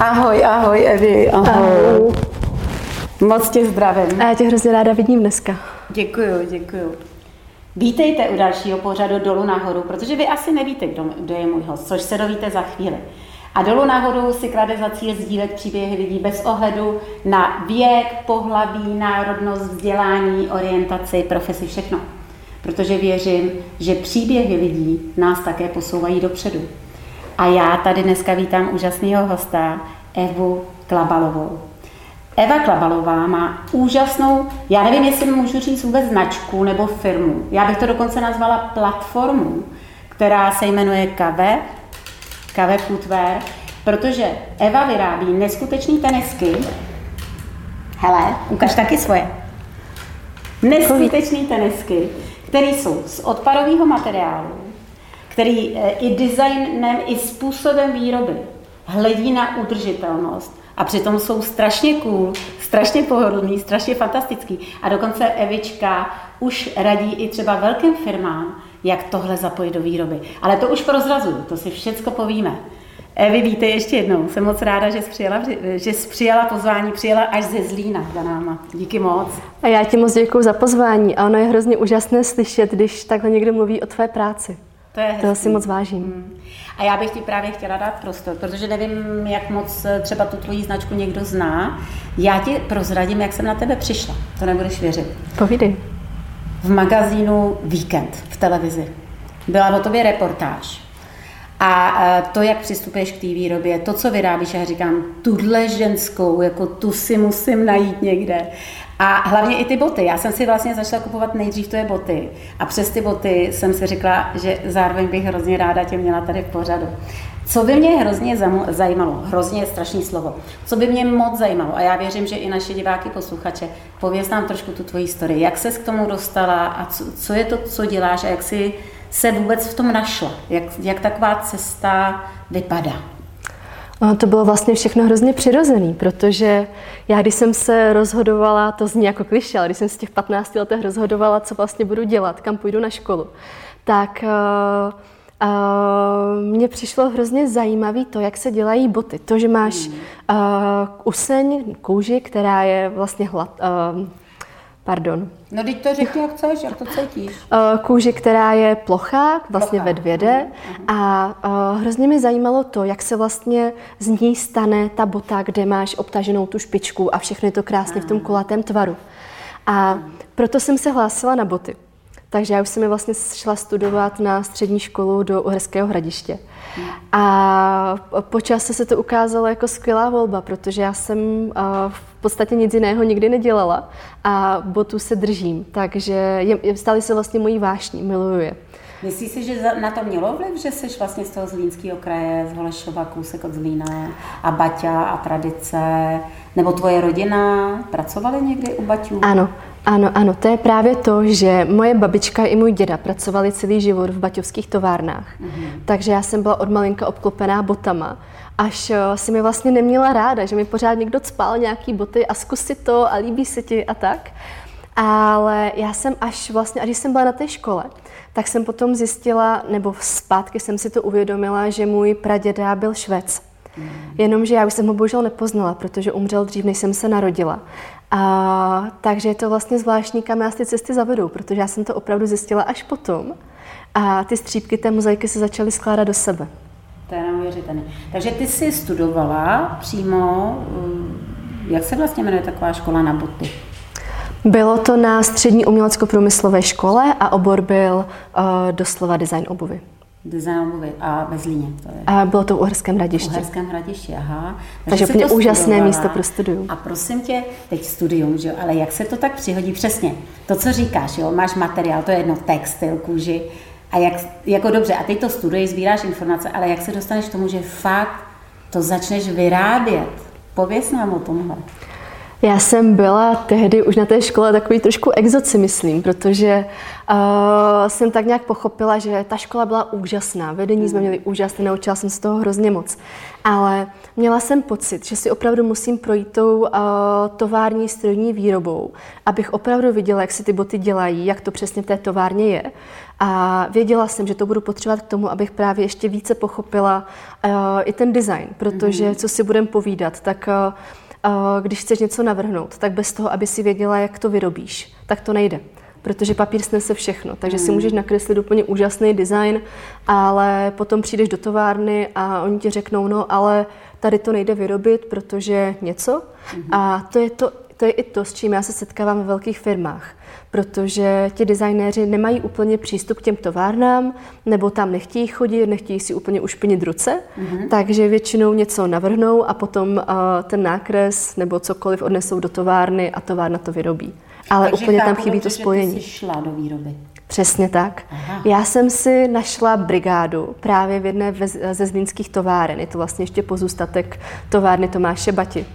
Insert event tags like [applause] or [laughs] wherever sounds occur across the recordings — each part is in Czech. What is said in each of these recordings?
Ahoj, ahoj Evi, ahoj. ahoj. Moc tě zdravím. A já tě hrozně ráda vidím dneska. Děkuju, děkuju. Vítejte u dalšího pořadu Dolu nahoru, protože vy asi nevíte, kdo, kdo je můj host, což se dovíte za chvíli. A Dolu nahoru si klade za cíl sdílet příběhy lidí bez ohledu na věk, pohlaví, národnost, vzdělání, orientaci, profesi, všechno. Protože věřím, že příběhy lidí nás také posouvají dopředu. A já tady dneska vítám úžasného hosta, Evu Klabalovou. Eva Klabalová má úžasnou, já nevím, jestli můžu říct vůbec značku nebo firmu. Já bych to dokonce nazvala platformu, která se jmenuje Kave, Kave Footwear, protože Eva vyrábí neskutečný tenisky. Hele, ukaž taky svoje. Neskutečný tenisky, které jsou z odpadového materiálu, který eh, i designem, i způsobem výroby hledí na udržitelnost a přitom jsou strašně cool, strašně pohodlný, strašně fantastický. A dokonce Evička už radí i třeba velkým firmám, jak tohle zapojit do výroby. Ale to už prozrazuju, to si všecko povíme. Evi, víte ještě jednou. Jsem moc ráda, že jsi přijela, že jsi přijela pozvání, přijela až ze Zlína za náma. Díky moc. A já ti moc děkuji za pozvání a ono je hrozně úžasné slyšet, když takhle někdo mluví o tvé práci. To je hezký. Toho si moc vážím. Hmm. A já bych ti právě chtěla dát prostor, protože nevím, jak moc eh, třeba tu tvoji značku někdo zná. Já ti prozradím, jak jsem na tebe přišla. To nebudeš věřit. Povídej. V magazínu Víkend v televizi. Byla o tobě reportáž. A eh, to, jak přistupuješ k té výrobě, to, co vyrábíš, já říkám, tuhle ženskou, jako tu si musím najít někde. A hlavně i ty boty. Já jsem si vlastně začala kupovat nejdřív to je boty. A přes ty boty jsem si řekla, že zároveň bych hrozně ráda tě měla tady v pořadu. Co by mě hrozně zajímalo, hrozně je strašný slovo, co by mě moc zajímalo, a já věřím, že i naše diváky, posluchače, pověz nám trošku tu tvoji historii. Jak ses k tomu dostala a co, co je to, co děláš a jak jsi se vůbec v tom našla? Jak, jak taková cesta vypadá? To bylo vlastně všechno hrozně přirozený, protože já, když jsem se rozhodovala, to zní jako kliše, ale když jsem z těch 15 letech rozhodovala, co vlastně budu dělat, kam půjdu na školu, tak uh, Uh, mně přišlo hrozně zajímavé to, jak se dělají boty. To, že máš uh, useň, kůži, která je vlastně hlad, uh, Pardon. No teď to řekni, jak chceš, jak to cítíš. [laughs] Eh, kůži, která je plochá, vlastně plochá. vedvěde. Uh-huh. A uh, hrozně mě zajímalo to, jak se vlastně z ní stane ta bota, kde máš obtaženou tu špičku a všechno je to krásně uh-huh. v tom kulatém tvaru. A uh-huh. proto jsem se hlásila na boty. Takže já už jsem je vlastně šla studovat na střední školu do Uherského hradiště. A po čase se to ukázalo jako skvělá volba, protože já jsem v podstatě nic jiného nikdy nedělala a botu se držím, takže je, stali se vlastně mojí vášní, miluju je. Myslíš si, že na to mělo vliv, že jsi vlastně z toho zlínského kraje, z Holešova, kousek od Zlína a Baťa a tradice, nebo tvoje rodina pracovali někdy u Baťů? Ano, ano, ano, to je právě to, že moje babička i můj děda pracovali celý život v baťovských továrnách. Mm-hmm. Takže já jsem byla od malinka obklopená botama, až eh, si mi vlastně neměla ráda, že mi pořád někdo cpal nějaký boty a zkusit to a líbí se ti a tak. Ale já jsem až vlastně, až když jsem byla na té škole, tak jsem potom zjistila, nebo zpátky jsem si to uvědomila, že můj praděda byl švec. Jenomže já už jsem ho bohužel nepoznala, protože umřel dřív, než jsem se narodila. A, takže je to vlastně zvláštní, kam já ty cesty zavedou, protože já jsem to opravdu zjistila až potom. A ty střípky té mozaiky se začaly skládat do sebe. To je neuvěřitelné. Takže ty jsi studovala přímo, eh, jak se vlastně jmenuje taková škola na boty? Bylo to na střední umělecko-průmyslové škole a obor byl uh, doslova design obuvy. Obuvy a ve Zlíně to je. A bylo to v Uherském hradišti. V Uherském hradišti, aha. Takže, Takže úplně úžasné místo pro studium. A prosím tě, teď studium, že jo, ale jak se to tak přihodí přesně? To, co říkáš, jo, máš materiál, to je jedno, textil, kůži, a jak, jako dobře, a teď to studuješ, sbíráš informace, ale jak se dostaneš k tomu, že fakt to začneš vyrábět? Pověz nám o tomhle. Já jsem byla tehdy už na té škole takový trošku exot si myslím, protože uh, jsem tak nějak pochopila, že ta škola byla úžasná, vedení jsme měli úžasné, naučila jsem se toho hrozně moc. Ale měla jsem pocit, že si opravdu musím projít tou uh, tovární strojní výrobou, abych opravdu viděla, jak se ty boty dělají, jak to přesně v té továrně je. A věděla jsem, že to budu potřebovat k tomu, abych právě ještě více pochopila uh, i ten design, protože mm-hmm. co si budem povídat, tak uh, když chceš něco navrhnout, tak bez toho, aby si věděla, jak to vyrobíš, tak to nejde protože papír snese všechno. Takže si hmm. můžeš nakreslit úplně úžasný design, ale potom přijdeš do továrny a oni ti řeknou, no ale tady to nejde vyrobit, protože něco. Mm-hmm. A to je, to, to je i to, s čím já se setkávám ve velkých firmách, protože ti designéři nemají úplně přístup k těm továrnám, nebo tam nechtějí chodit, nechtějí si úplně ušpinit ruce, mm-hmm. takže většinou něco navrhnou a potom uh, ten nákres nebo cokoliv odnesou do továrny a továrna to vyrobí. Ale takže úplně tam chybí to spojení. Že ty jsi šla do výroby. Přesně tak. Aha. Já jsem si našla brigádu právě v jedné ze zlínských továren. Je to vlastně ještě pozůstatek továrny Tomáše Bati.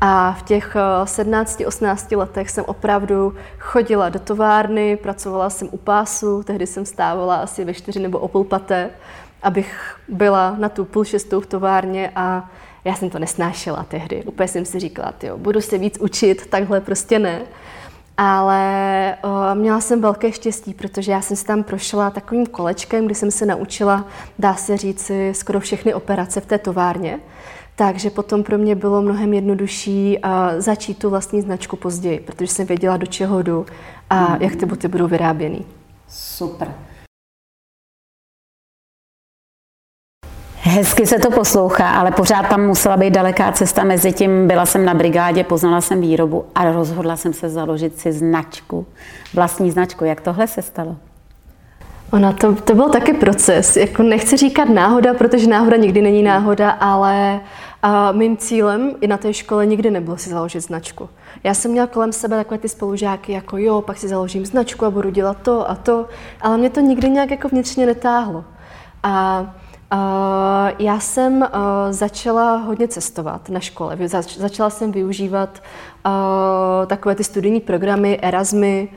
A v těch 17-18 eh, letech jsem opravdu chodila do továrny, pracovala jsem u pásu, tehdy jsem stávala asi ve čtyři nebo o půl paté, abych byla na tu půl šestou v továrně a já jsem to nesnášela tehdy. Úplně jsem si říkala, jo, budu se víc učit, takhle prostě ne. Ale o, měla jsem velké štěstí, protože já jsem si tam prošla takovým kolečkem, kdy jsem se naučila, dá se říci, skoro všechny operace v té továrně. Takže potom pro mě bylo mnohem jednodušší uh, začít tu vlastní značku později, protože jsem věděla, do čeho jdu a mm. jak ty boty budou vyráběny. Super. Hezky se to poslouchá, ale pořád tam musela být daleká cesta mezi tím. Byla jsem na brigádě, poznala jsem výrobu a rozhodla jsem se založit si značku, vlastní značku. Jak tohle se stalo? Ona to, to byl taky proces. Jako nechci říkat náhoda, protože náhoda nikdy není náhoda, ale a mým cílem i na té škole nikdy nebylo si založit značku. Já jsem měla kolem sebe takové ty spolužáky, jako jo, pak si založím značku a budu dělat to a to, ale mě to nikdy nějak jako vnitřně netáhlo. A Uh, já jsem uh, začala hodně cestovat na škole. Zač- začala jsem využívat uh, takové ty studijní programy, Erasmy,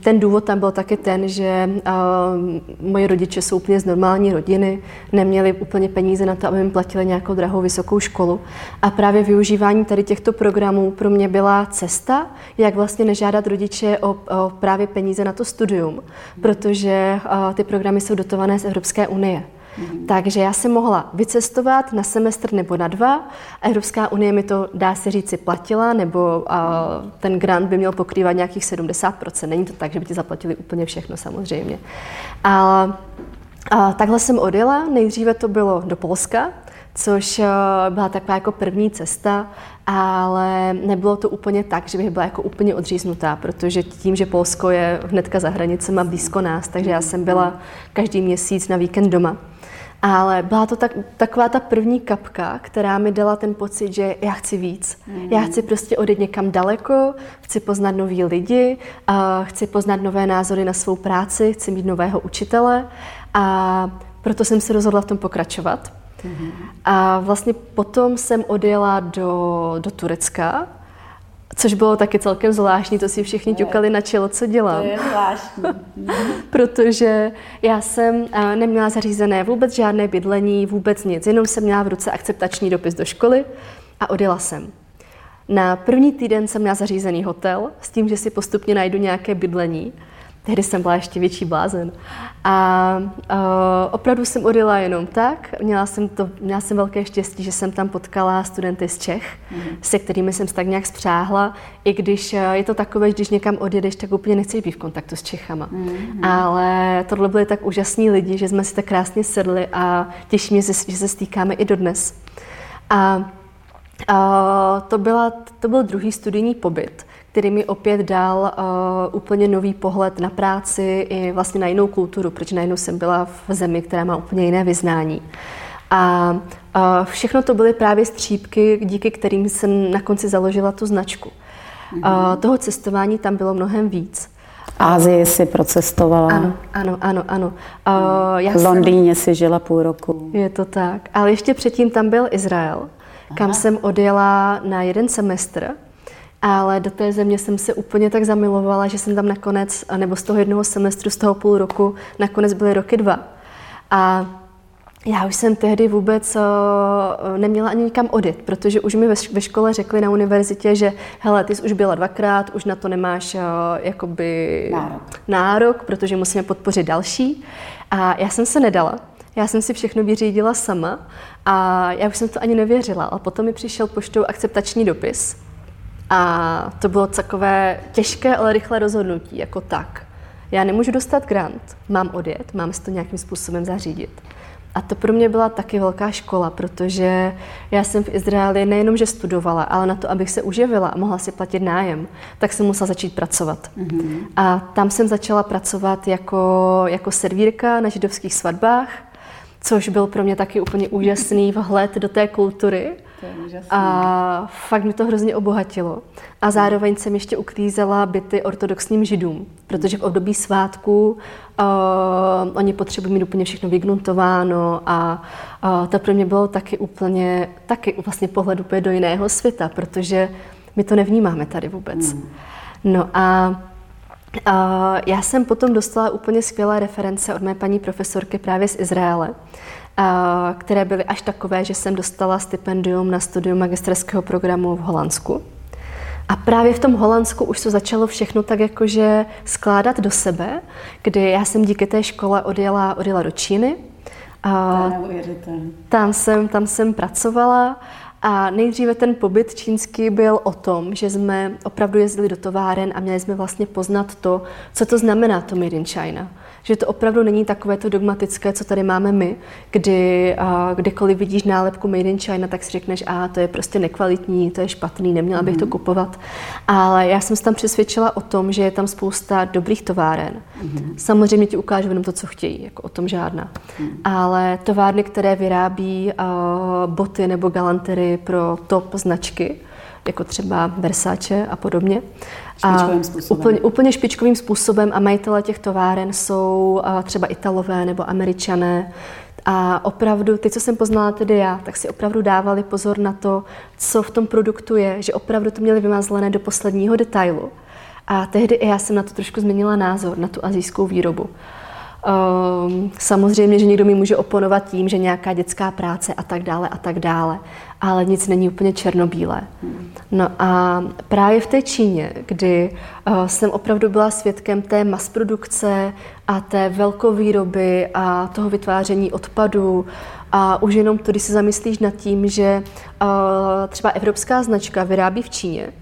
ten důvod tam byl taky ten, že ehm, moje rodiče jsou úplně z normální rodiny, neměli úplně peníze na to, aby mi platili nějakou drahou vysokou školu. A právě využívání tady těchto programů pro mě byla cesta, jak vlastně nežádat rodiče o, o právě peníze na to studium, protože ty programy jsou dotované z Evropské unie. Mm. Takže já jsem mohla vycestovat na semestr nebo na dva. Evropská unie mi to, dá se říci, platila, nebo a, ten grant by měl pokrývat nějakých 70%. Není to tak, že by ti zaplatili úplně všechno samozřejmě. A, a takhle jsem odjela. Nejdříve to bylo do Polska, což byla taková jako první cesta, ale nebylo to úplně tak, že bych byla jako úplně odříznutá, protože tím, že Polsko je hnedka za hranicema blízko nás, takže já jsem byla každý měsíc na víkend doma. Ale byla to tak, taková ta první kapka, která mi dala ten pocit, že já chci víc. Mm. Já chci prostě odejít někam daleko, chci poznat nový lidi, uh, chci poznat nové názory na svou práci, chci mít nového učitele a proto jsem se rozhodla v tom pokračovat. Mm. A vlastně potom jsem odjela do, do Turecka, Což bylo taky celkem zvláštní, to si všichni ťukali na čelo, co dělám. To je zvláštní. [laughs] Protože já jsem neměla zařízené vůbec žádné bydlení, vůbec nic, jenom jsem měla v ruce akceptační dopis do školy a odjela jsem. Na první týden jsem měla zařízený hotel s tím, že si postupně najdu nějaké bydlení. Tehdy jsem byla ještě větší blázen. A uh, opravdu jsem odjela jenom tak. Měla jsem, to, měla jsem velké štěstí, že jsem tam potkala studenty z Čech, mm. se kterými jsem se tak nějak spřáhla. I když uh, je to takové, že když někam odjedeš, tak úplně nechceš být v kontaktu s Čechama. Mm. Ale tohle byly tak úžasní lidi, že jsme si tak krásně sedli a těší mě, že se stýkáme i dodnes. A uh, to, byla, to byl druhý studijní pobyt který mi opět dal uh, úplně nový pohled na práci i vlastně na jinou kulturu, protože najednou jsem byla v zemi, která má úplně jiné vyznání. A uh, všechno to byly právě střípky, díky kterým jsem na konci založila tu značku. Mm-hmm. Uh, toho cestování tam bylo mnohem víc. Ázii si procestovala. Ano, ano, ano, ano. Uh, já v Londýně jsem, si žila půl roku. Je to tak. Ale ještě předtím tam byl Izrael, Aha. kam jsem odjela na jeden semestr ale do té země jsem se úplně tak zamilovala, že jsem tam nakonec, nebo z toho jednoho semestru, z toho půl roku, nakonec byly roky dva. A já už jsem tehdy vůbec uh, neměla ani nikam odjet, protože už mi ve, ve škole řekli na univerzitě, že hele, ty jsi už byla dvakrát, už na to nemáš uh, jakoby nárok. nárok, protože musíme podpořit další. A já jsem se nedala. Já jsem si všechno vyřídila sama a já už jsem to ani nevěřila. A potom mi přišel poštou akceptační dopis. A to bylo takové těžké, ale rychlé rozhodnutí, jako tak. Já nemůžu dostat grant, mám odjet, mám si to nějakým způsobem zařídit. A to pro mě byla taky velká škola, protože já jsem v Izraeli nejenom, že studovala, ale na to, abych se uživila a mohla si platit nájem, tak jsem musela začít pracovat. Mm-hmm. A tam jsem začala pracovat jako, jako servírka na židovských svatbách, což byl pro mě taky úplně úžasný vhled do té kultury. A fakt mi to hrozně obohatilo. A zároveň jsem ještě uklízela byty ortodoxním židům, protože v období svátku uh, oni potřebují mít úplně všechno vygnuntováno a uh, to pro mě bylo taky úplně, taky vlastně pohled úplně do jiného světa, protože my to nevnímáme tady vůbec. Hmm. No a Uh, já jsem potom dostala úplně skvělé reference od mé paní profesorky právě z Izraele, které byly až takové, že jsem dostala stipendium na studium magisterského programu v Holandsku. A právě v tom Holandsku už to začalo všechno tak jakože skládat do sebe, kdy já jsem díky té škole odjela, odjela do Číny. A tam jsem, tam jsem pracovala a nejdříve ten pobyt čínský byl o tom, že jsme opravdu jezdili do továren a měli jsme vlastně poznat to, co to znamená to Made in China že to opravdu není takové to dogmatické, co tady máme my, kdy kdykoliv vidíš nálepku Made in China, tak si řekneš, a to je prostě nekvalitní, to je špatný, neměla bych to mhm. kupovat. Ale já jsem se tam přesvědčila o tom, že je tam spousta dobrých továren. Mm-hmm. Samozřejmě ti ukážu jenom to, co chtějí, jako o tom žádná. Mm. Ale továrny, které vyrábí uh, boty nebo galantery pro top značky, jako třeba Versace a podobně. Špičkovým a způsobem. Úplně, úplně špičkovým způsobem a majitele těch továren jsou třeba Italové nebo Američané. A opravdu, ty, co jsem poznala tedy já, tak si opravdu dávali pozor na to, co v tom produktu je, že opravdu to měli vymazlené do posledního detailu. A tehdy i já jsem na to trošku změnila názor, na tu azijskou výrobu. Um, samozřejmě, že někdo mi může oponovat tím, že nějaká dětská práce a tak dále a tak dále, ale nic není úplně černobílé. No a právě v té Číně, kdy uh, jsem opravdu byla svědkem té masprodukce a té velkovýroby a toho vytváření odpadů a už jenom to, když se zamyslíš nad tím, že uh, třeba evropská značka vyrábí v Číně,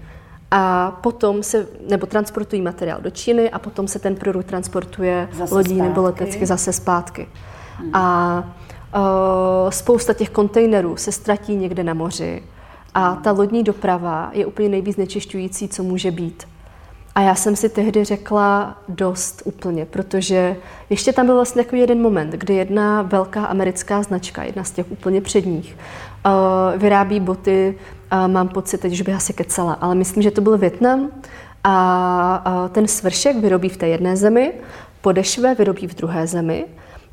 a potom se, nebo transportují materiál do Číny a potom se ten produkt transportuje zase lodí zpátky. nebo letecky zase zpátky. Hmm. A uh, spousta těch kontejnerů se ztratí někde na moři a ta lodní doprava je úplně nejvíc nečišťující, co může být. A já jsem si tehdy řekla dost úplně, protože ještě tam byl vlastně takový jeden moment, kdy jedna velká americká značka, jedna z těch úplně předních, vyrábí boty, uh, mám pocit, teď už bych asi kecala, ale myslím, že to byl Větnam a uh, ten svršek vyrobí v té jedné zemi, podešve vyrobí v druhé zemi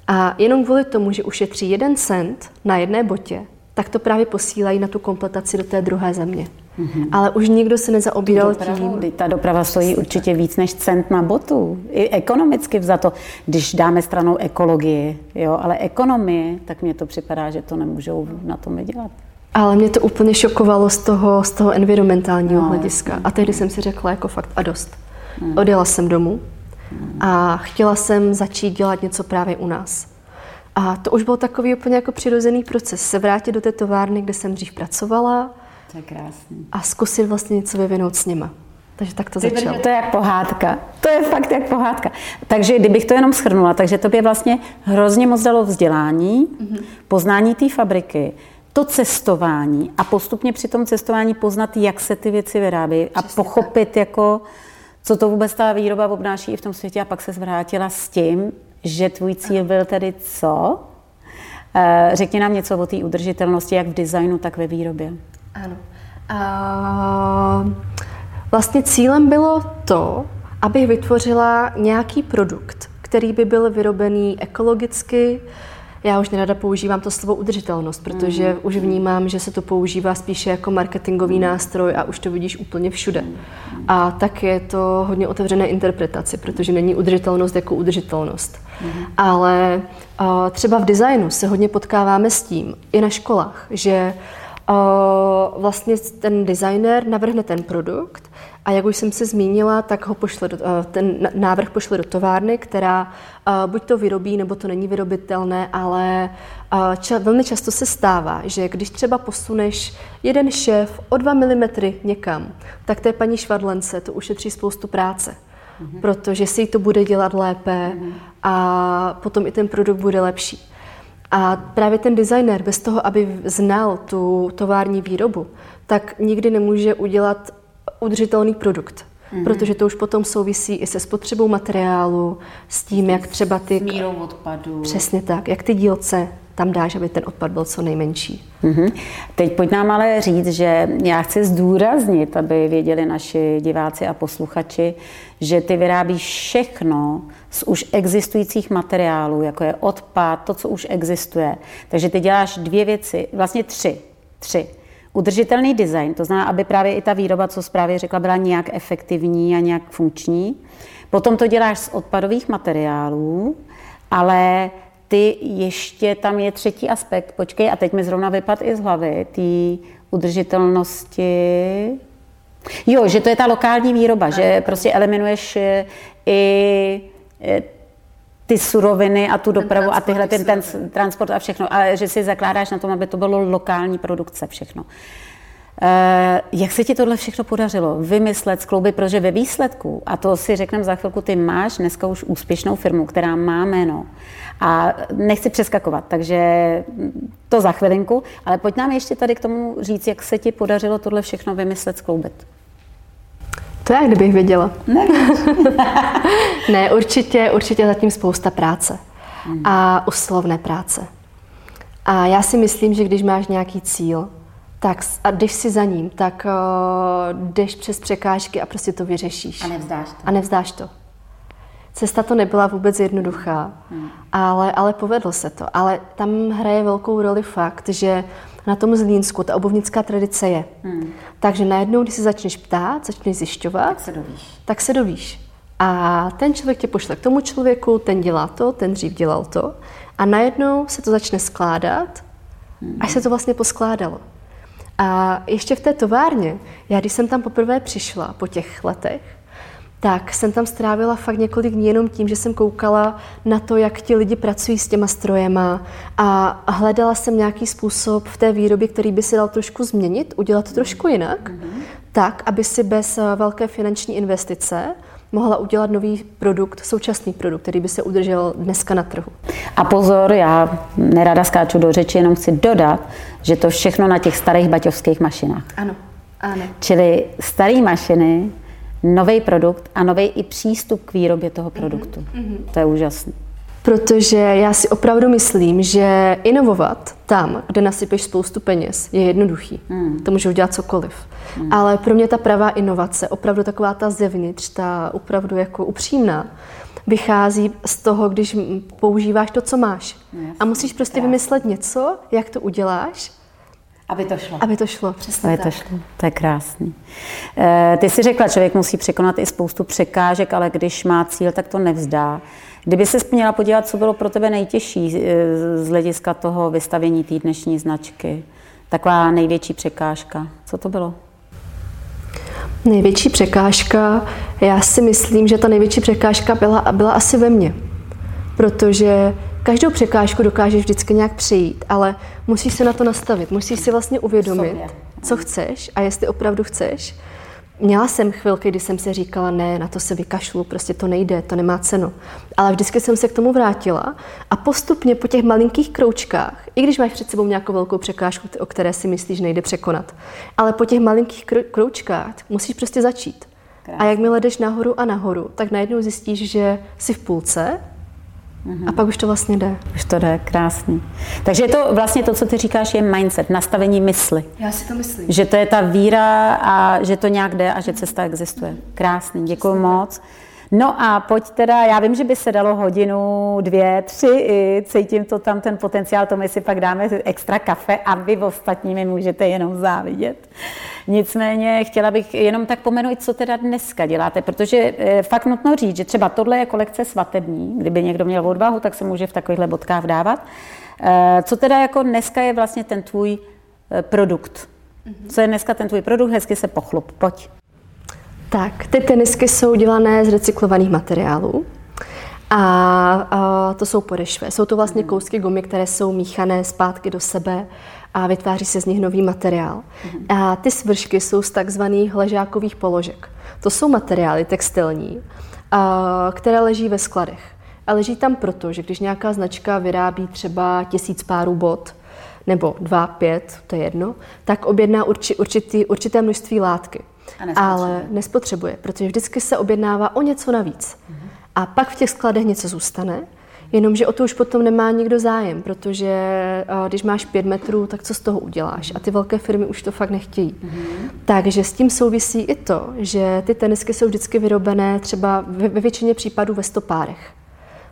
a jenom kvůli tomu, že ušetří jeden cent na jedné botě, tak to právě posílají na tu kompletaci do té druhé země. Mm-hmm. Ale už nikdo se nezaobíral tím. Ta doprava stojí určitě víc než cent na botu. I ekonomicky to, když dáme stranou ekologii, jo, ale ekonomii, tak mně to připadá, že to nemůžou na tom dělat. Ale mě to úplně šokovalo z toho, z toho environmentálního no, hlediska. A tehdy jsem si řekla jako fakt a dost. Hmm. Odjela jsem domů a chtěla jsem začít dělat něco právě u nás. A to už byl takový úplně jako přirozený proces. Se vrátit do té továrny, kde jsem dřív pracovala, to je krásný. A zkusit vlastně něco vyvinout s nima. Takže tak to začalo. To je jak pohádka. To je fakt jak pohádka. Takže kdybych to jenom schrnula, takže to by vlastně hrozně moc dalo vzdělání, mm-hmm. poznání té fabriky, to cestování a postupně při tom cestování poznat, jak se ty věci vyrábí a pochopit, tak. jako, co to vůbec ta výroba obnáší i v tom světě a pak se zvrátila s tím, že tvůj cíl byl tedy co? Eh, řekni nám něco o té udržitelnosti, jak v designu, tak ve výrobě. Ano. A vlastně cílem bylo to, abych vytvořila nějaký produkt, který by byl vyrobený ekologicky, Já už nerada používám to slovo udržitelnost, protože mm. už vnímám, že se to používá spíše jako marketingový mm. nástroj a už to vidíš úplně všude. A tak je to hodně otevřené interpretaci, protože není udržitelnost jako udržitelnost. Mm. Ale uh, třeba v designu se hodně potkáváme s tím, i na školách, že uh, vlastně ten designer navrhne ten produkt a jak už jsem se zmínila, tak ho pošle do, eh, ten návrh pošle do továrny, která eh, buď to vyrobí, nebo to není vyrobitelné, ale eh, ča, velmi často se stává, že když třeba posuneš jeden šéf o 2 mm někam, tak té paní švadlence to ušetří spoustu práce. Mm-hmm. Protože si to bude dělat lépe mm-hmm. a potom i ten produkt bude lepší. A právě ten designer bez toho, aby znal tu tovární výrobu, tak nikdy nemůže udělat udržitelný produkt. Mm-hmm. Protože to už potom souvisí i se spotřebou materiálu, s tím, jak třeba ty... S mírou odpadu. Přesně tak, jak ty dílce tam dáš, aby ten odpad byl co nejmenší. Mm-hmm. Teď pojď nám ale říct, že já chci zdůraznit, aby věděli naši diváci a posluchači, že ty vyrábíš všechno z už existujících materiálů, jako je odpad, to, co už existuje. Takže ty děláš dvě věci, vlastně tři. Tři. Udržitelný design, to znamená, aby právě i ta výroba, co zprávě řekla, byla nějak efektivní a nějak funkční. Potom to děláš z odpadových materiálů, ale ty ještě tam je třetí aspekt. Počkej, a teď mi zrovna vypad i z hlavy, té udržitelnosti. Jo, že to je ta lokální výroba, že prostě eliminuješ eh, i eh, ty suroviny a tu dopravu a tyhle ten, ten transport a všechno, ale že si zakládáš na tom, aby to bylo lokální produkce všechno. Uh, jak se ti tohle všechno podařilo vymyslet, skloubit, protože ve výsledku, a to si řekneme za chvilku, ty máš dneska už úspěšnou firmu, která má jméno a nechci přeskakovat, takže to za chvilinku, ale pojď nám ještě tady k tomu říct, jak se ti podařilo tohle všechno vymyslet, skloubit. To jak kdybych věděla. Ne, [laughs] ne určitě, určitě zatím spousta práce. Hmm. A uslovné práce. A já si myslím, že když máš nějaký cíl, tak a jdeš si za ním, tak uh, jdeš přes překážky a prostě to vyřešíš. A nevzdáš to. A nevzdáš to. Cesta to nebyla vůbec jednoduchá, hmm. ale, ale povedlo se to. Ale tam hraje velkou roli fakt, že na tom Zlínsku ta obuvnická tradice je. Hmm. Takže najednou, když se začneš ptát, začneš zjišťovat, tak se dovíš. Tak se dovíš. A ten člověk tě pošle k tomu člověku, ten dělá to, ten dřív dělal to. A najednou se to začne skládat, hmm. až se to vlastně poskládalo. A ještě v té továrně, já když jsem tam poprvé přišla po těch letech, tak jsem tam strávila fakt několik dní jenom tím, že jsem koukala na to, jak ti lidi pracují s těma strojema a hledala jsem nějaký způsob v té výrobě, který by se dal trošku změnit, udělat to trošku jinak, mm-hmm. tak, aby si bez eh, velké finanční investice mohla udělat nový produkt, současný produkt, který by se udržel dneska na trhu. A pozor, já nerada skáču do řeči, jenom chci dodat, že to všechno na těch starých baťovských mašinách. Ano, ano. Čili staré mašiny nový produkt a nový i přístup k výrobě toho produktu. Mm-hmm. To je úžasné. Protože já si opravdu myslím, že inovovat tam, kde nasypeš spoustu peněz, je jednoduchý. Mm. To může udělat cokoliv. Mm. Ale pro mě ta pravá inovace, opravdu taková ta zevnitř, ta opravdu jako upřímná, vychází z toho, když používáš to, co máš. Yes, a musíš prostě vymyslet něco, jak to uděláš, aby to šlo. Aby to šlo, přesně Aby tak. to šlo, to je krásný. Eh, ty jsi řekla, člověk musí překonat i spoustu překážek, ale když má cíl, tak to nevzdá. Kdyby se měla podívat, co bylo pro tebe nejtěžší eh, z hlediska toho vystavění té dnešní značky, taková největší překážka, co to bylo? Největší překážka, já si myslím, že ta největší překážka byla, byla asi ve mně. Protože Každou překážku dokážeš vždycky nějak přejít, ale musíš se na to nastavit, musíš si vlastně uvědomit, co chceš a jestli opravdu chceš. Měla jsem chvilky, kdy jsem se říkala, ne, na to se vykašlu, prostě to nejde, to nemá cenu. Ale vždycky jsem se k tomu vrátila a postupně po těch malinkých kroučkách, i když máš před sebou nějakou velkou překážku, o které si myslíš, nejde překonat, ale po těch malinkých kroučkách musíš prostě začít. Krásný. A jakmile jdeš nahoru a nahoru, tak najednou zjistíš, že jsi v půlce Mm-hmm. A pak už to vlastně jde. Už to jde, krásný. Takže je to vlastně to, co ty říkáš, je mindset, nastavení mysli. Já si to myslím. Že to je ta víra a že to nějak jde a že cesta existuje. Krásný, děkuji moc. No a pojď teda, já vím, že by se dalo hodinu, dvě, tři, i cítím to tam, ten potenciál, to my si pak dáme extra kafe a vy ostatní mi můžete jenom závidět. Nicméně chtěla bych jenom tak pomenout, co teda dneska děláte, protože e, fakt nutno říct, že třeba tohle je kolekce svatební, kdyby někdo měl odvahu, tak se může v takovýchhle bodkách dávat. E, co teda jako dneska je vlastně ten tvůj e, produkt? Co je dneska ten tvůj produkt? Hezky se pochlup, pojď. Tak, ty tenisky jsou dělané z recyklovaných materiálů. A, a to jsou podešvy. Jsou to vlastně kousky gumy, které jsou míchané zpátky do sebe a vytváří se z nich nový materiál. A ty svršky jsou z takzvaných ležákových položek. To jsou materiály textilní, a, které leží ve skladech. A leží tam proto, že když nějaká značka vyrábí třeba tisíc párů bot, nebo dva, pět, to je jedno, tak objedná urči, určitý, určité množství látky. Nespotřebuje. Ale nespotřebuje, protože vždycky se objednává o něco navíc. Mm-hmm. A pak v těch skladech něco zůstane, jenomže o to už potom nemá nikdo zájem, protože když máš pět metrů, tak co z toho uděláš? A ty velké firmy už to fakt nechtějí. Mm-hmm. Takže s tím souvisí i to, že ty tenisky jsou vždycky vyrobené třeba ve, ve většině případů ve stopárech.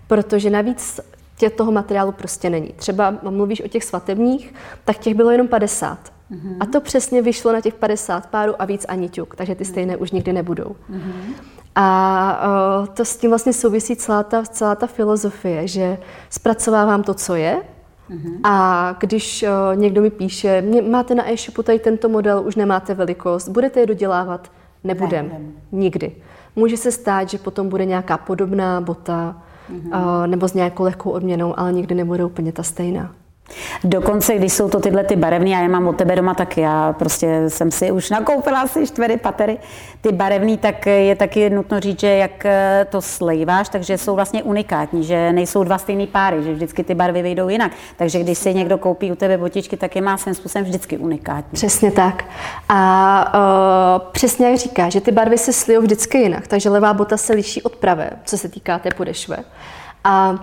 Protože navíc tě toho materiálu prostě není. Třeba mluvíš o těch svatebních, tak těch bylo jenom 50. Mm-hmm. A to přesně vyšlo na těch 50 párů a víc ani ťuk, takže ty stejné už nikdy nebudou. Mm-hmm. A o, to s tím vlastně souvisí celá ta, celá ta filozofie, že zpracovávám to, co je, mm-hmm. a když někdo mi píše, máte na e-shopu tady tento model, už nemáte velikost, budete je dodělávat? Nebudem. Ne, Nikdy. Může se stát, že potom bude nějaká podobná bota, mm-hmm. nebo s nějakou lehkou odměnou, ale nikdy nebude úplně ta stejná. Dokonce, když jsou to tyhle ty barevné, a já je mám od tebe doma taky, já prostě jsem si už nakoupila asi čtyři patery, ty barevný, tak je taky nutno říct, že jak eh, to slejváš, takže jsou vlastně unikátní, že nejsou dva stejné páry, že vždycky ty barvy vyjdou jinak. Takže když si někdo koupí u tebe botičky, tak je má svým způsobem vždycky unikátní. Přesně tak. A uh, přesně jak říká, že ty barvy se slijou vždycky jinak, takže levá bota se liší od pravé, co se týká té podešve. A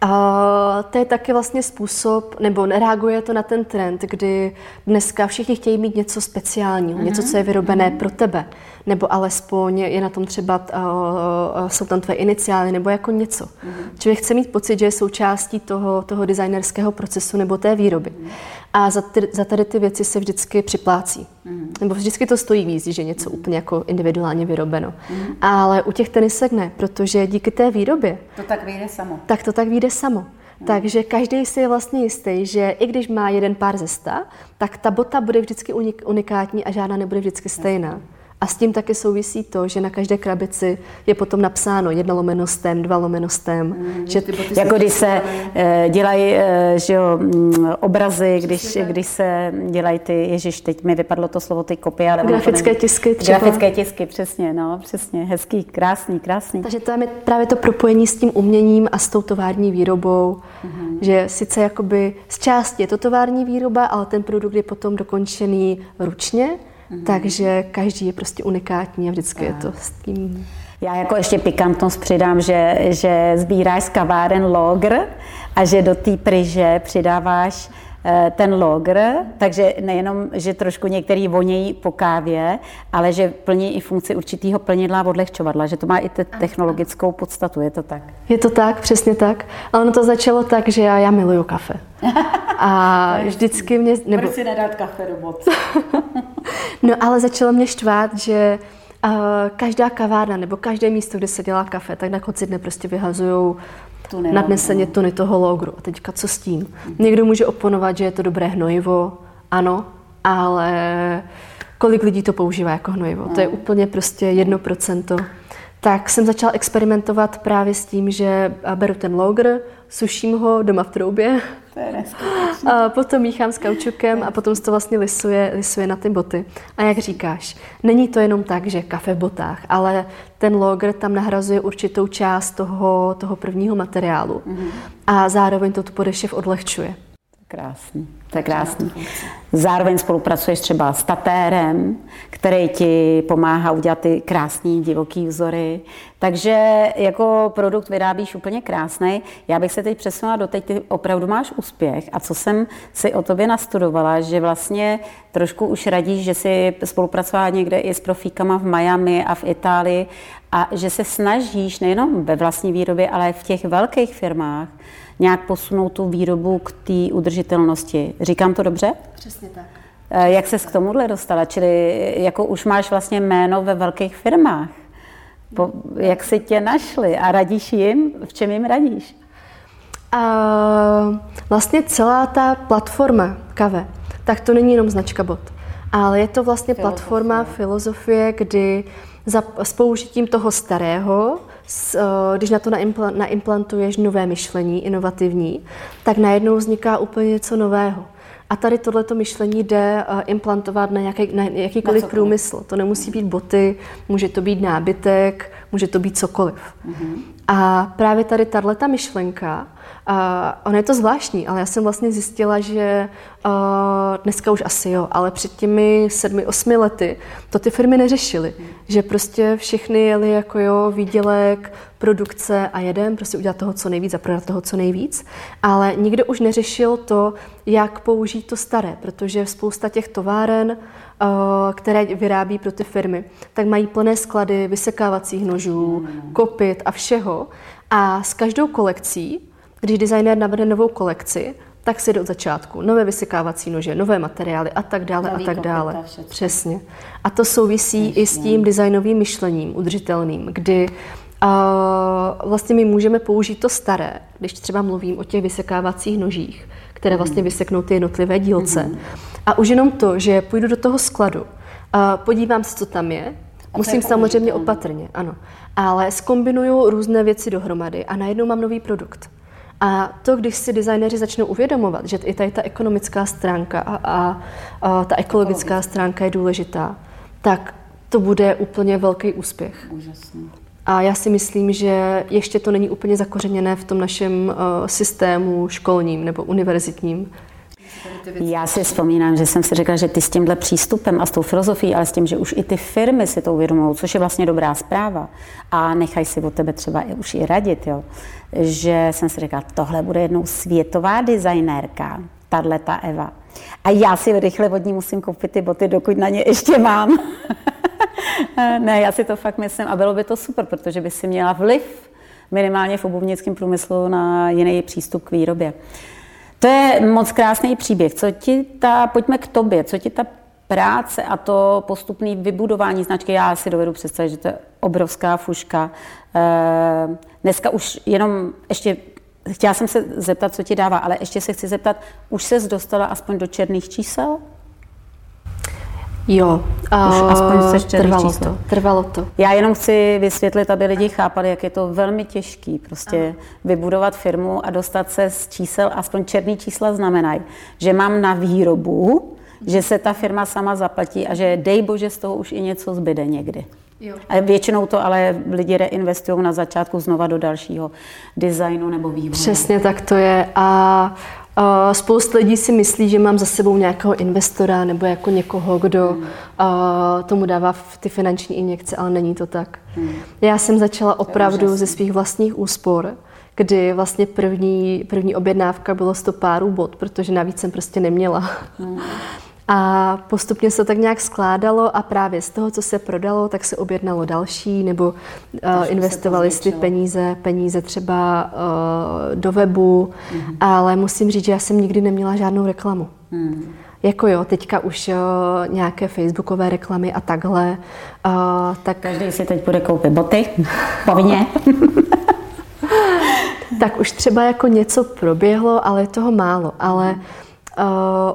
a to je taky vlastně způsob, nebo reaguje to na ten trend, kdy dneska všichni chtějí mít něco speciálního, mm-hmm. něco, co je vyrobené mm-hmm. pro tebe, nebo alespoň je na tom třeba, uh, jsou tam tvé iniciály, nebo jako něco. Mm-hmm. Člověk chce mít pocit, že je součástí toho, toho designerského procesu nebo té výroby. Mm-hmm. A za, ty, za tady ty věci se vždycky připlácí. Mm. Nebo vždycky to stojí víc, že něco mm. úplně jako individuálně vyrobeno. Mm. Ale u těch tenisek ne, protože díky té výrobě... To tak vyjde samo. Tak to tak vyjde samo. Mm. Takže každý si je vlastně jistý, že i když má jeden pár ze sta, tak ta bota bude vždycky unikátní a žádná nebude vždycky stejná. Jasně. A s tím také souvisí to, že na každé krabici je potom napsáno jedna lomenostem, dva lomenostem. Mm, že ty jako když se uh, dělají uh, že jo, um, obrazy, když, když se dělají ty, ježiš, teď mi vypadlo to slovo, ty kopie, ale grafické tisky třeba. Grafické tisky, přesně, no, přesně, hezký, krásný, krásný. Takže to je právě to propojení s tím uměním a s tou tovární výrobou, mm-hmm. že sice jakoby z části je to tovární výroba, ale ten produkt je potom dokončený ručně, Mm-hmm. Takže každý je prostě unikátní a vždycky a. je to s tím. Já jako ještě pikantnost přidám, že, že sbíráš z kaváren logr a že do té pryže přidáváš eh, ten logr, takže nejenom, že trošku některý vonějí po kávě, ale že plní i funkci určitého plnidla a odlehčovadla, že to má i te- technologickou podstatu, je to tak? Je to tak, přesně tak. Ale ono to začalo tak, že já, já miluju kafe. [laughs] A vždycky mě... Nebo... Proč si nedát kafe do bod? [laughs] no ale začalo mě štvát, že uh, každá kavárna nebo každé místo, kde se dělá kafe, tak na konci dne prostě vyhazují nadneseně tuny toho logru. A teďka co s tím? Mm. Někdo může oponovat, že je to dobré hnojivo, ano, ale kolik lidí to používá jako hnojivo? Mm. To je no. úplně prostě jedno procento. Tak jsem začala experimentovat právě s tím, že beru ten logr, suším ho doma v troubě. To je [laughs] a potom míchám s kaučukem a potom se to vlastně lisuje, lisuje na ty boty. A jak říkáš, není to jenom tak, že kafe v botách, ale ten logr tam nahrazuje určitou část toho, toho prvního materiálu. Mm-hmm. A zároveň to tu podešev odlehčuje. Krásný, to je krásný. Zároveň spolupracuješ třeba s tatérem, který ti pomáhá udělat ty krásný divoký vzory. Takže jako produkt vyrábíš úplně krásný. Já bych se teď přesunula do teď, ty opravdu máš úspěch. A co jsem si o tobě nastudovala, že vlastně trošku už radíš, že si spolupracovala někde i s profíkama v Miami a v Itálii a že se snažíš nejenom ve vlastní výrobě, ale v těch velkých firmách nějak posunout tu výrobu k té udržitelnosti. Říkám to dobře? Přesně tak. Eh, jak ses k tomuhle dostala? Čili jako už máš vlastně jméno ve velkých firmách. Po, jak si tě našli a radíš jim? V čem jim radíš? A vlastně celá ta platforma kave, tak to není jenom značka bot, ale je to vlastně filozofie. platforma filozofie, kdy za, s použitím toho starého, když na to naimplantuješ nové myšlení, inovativní, tak najednou vzniká úplně něco nového. A tady tohleto myšlení jde eh, implantovat na, nějaký, na jakýkoliv na průmysl. To nemusí být boty, může to být nábytek, může to být cokoliv. Mm-hmm. A právě tady tato myšlenka a ono je to zvláštní, ale já jsem vlastně zjistila, že uh, dneska už asi jo, ale před těmi sedmi, osmi lety to ty firmy neřešily. Hmm. Že prostě všechny jeli jako jo, výdělek, produkce a jedem, prostě udělat toho co nejvíc a prodat toho co nejvíc. Ale nikdo už neřešil to, jak použít to staré, protože spousta těch továren, uh, které vyrábí pro ty firmy, tak mají plné sklady vysekávacích nožů, hmm. kopit a všeho. A s každou kolekcí když designér navrhne novou kolekci, tak si jde od začátku. Nové vysekávací nože, nové materiály a tak dále Nový a tak dále. Přesně. A to souvisí Přesně. i s tím designovým myšlením udržitelným, kdy uh, vlastně my můžeme použít to staré, když třeba mluvím o těch vysekávacích nožích, které mhm. vlastně vyseknou ty jednotlivé dílce. Mm. A už jenom to, že půjdu do toho skladu, uh, podívám se, co tam je, a musím samozřejmě opatrně, ano. Ale skombinuju různé věci dohromady a najednou mám nový produkt. A to, když si designéři začnou uvědomovat, že i tady ta ekonomická stránka a, a, a ta ekologická stránka je důležitá, tak to bude úplně velký úspěch. Úžasný. A já si myslím, že ještě to není úplně zakořeněné v tom našem uh, systému školním nebo univerzitním, já si vzpomínám, že jsem si řekla, že ty s tímhle přístupem a s tou filozofií, ale s tím, že už i ty firmy si to uvědomují, což je vlastně dobrá zpráva. A nechají si od tebe třeba i už i radit, jo, že jsem si řekla, tohle bude jednou světová designérka, tahle ta Eva. A já si rychle od ní musím koupit ty boty, dokud na ně ještě mám. [laughs] ne, já si to fakt myslím a bylo by to super, protože by si měla vliv minimálně v obuvnickém průmyslu na jiný přístup k výrobě. To je moc krásný příběh. Co ti ta, pojďme k tobě, co ti ta práce a to postupné vybudování značky, já si dovedu představit, že to je obrovská fuška. Eh, dneska už jenom ještě Chtěla jsem se zeptat, co ti dává, ale ještě se chci zeptat, už se dostala aspoň do černých čísel? Jo, a Už aspoň se trvalo číslo. to, trvalo to. Já jenom chci vysvětlit, aby lidi chápali, jak je to velmi těžký prostě Aha. vybudovat firmu a dostat se z čísel, aspoň černý čísla znamenají, že mám na výrobu, že se ta firma sama zaplatí a že dej bože z toho už i něco zbyde někdy. Jo. A většinou to ale lidi reinvestují na začátku znova do dalšího designu nebo vývoje. Přesně tak to je. A Uh, spousta lidí si myslí, že mám za sebou nějakého investora nebo jako někoho, kdo hmm. uh, tomu dává ty finanční injekce, ale není to tak. Hmm. Já jsem začala opravdu ze svých vlastních úspor, kdy vlastně první, první objednávka bylo 100 párů bot, protože navíc jsem prostě neměla. Hmm. A postupně se to tak nějak skládalo a právě z toho, co se prodalo, tak se objednalo další, nebo uh, investovali si peníze, peníze třeba uh, do webu, mm-hmm. ale musím říct, že já jsem nikdy neměla žádnou reklamu. Mm. Jako jo, teďka už uh, nějaké facebookové reklamy a takhle. Uh, tak... Každý si teď bude koupit boty, [laughs] povinně. tak už třeba jako něco proběhlo, ale je toho málo. Ale mm Uh,